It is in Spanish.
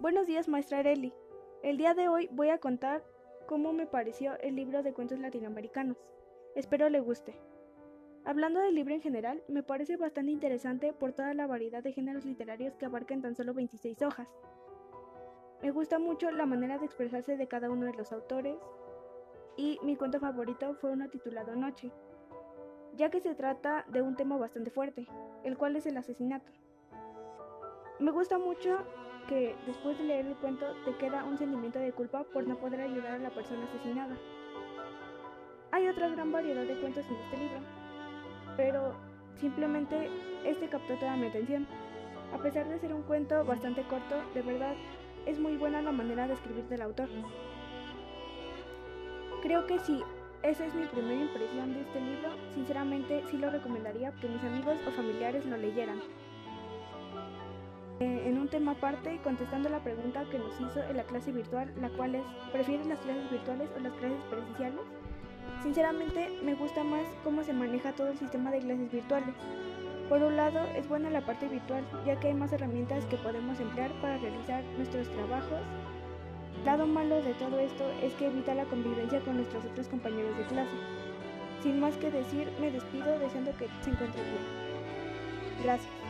Buenos días, maestra Areli. El día de hoy voy a contar cómo me pareció el libro de cuentos latinoamericanos. Espero le guste. Hablando del libro en general, me parece bastante interesante por toda la variedad de géneros literarios que abarca en tan solo 26 hojas. Me gusta mucho la manera de expresarse de cada uno de los autores y mi cuento favorito fue uno titulado Noche, ya que se trata de un tema bastante fuerte, el cual es el asesinato. Me gusta mucho que después de leer el cuento te queda un sentimiento de culpa por no poder ayudar a la persona asesinada. Hay otra gran variedad de cuentos en este libro, pero simplemente este captó toda mi atención. A pesar de ser un cuento bastante corto, de verdad es muy buena la manera de escribir del autor. Creo que si esa es mi primera impresión de este libro, sinceramente sí lo recomendaría que mis amigos o familiares lo leyeran. Eh, en un tema aparte, contestando la pregunta que nos hizo en la clase virtual, la cual es, ¿prefieres las clases virtuales o las clases presenciales? Sinceramente, me gusta más cómo se maneja todo el sistema de clases virtuales. Por un lado, es buena la parte virtual, ya que hay más herramientas que podemos emplear para realizar nuestros trabajos. El lado malo de todo esto es que evita la convivencia con nuestros otros compañeros de clase. Sin más que decir, me despido deseando que se encuentren bien. Gracias.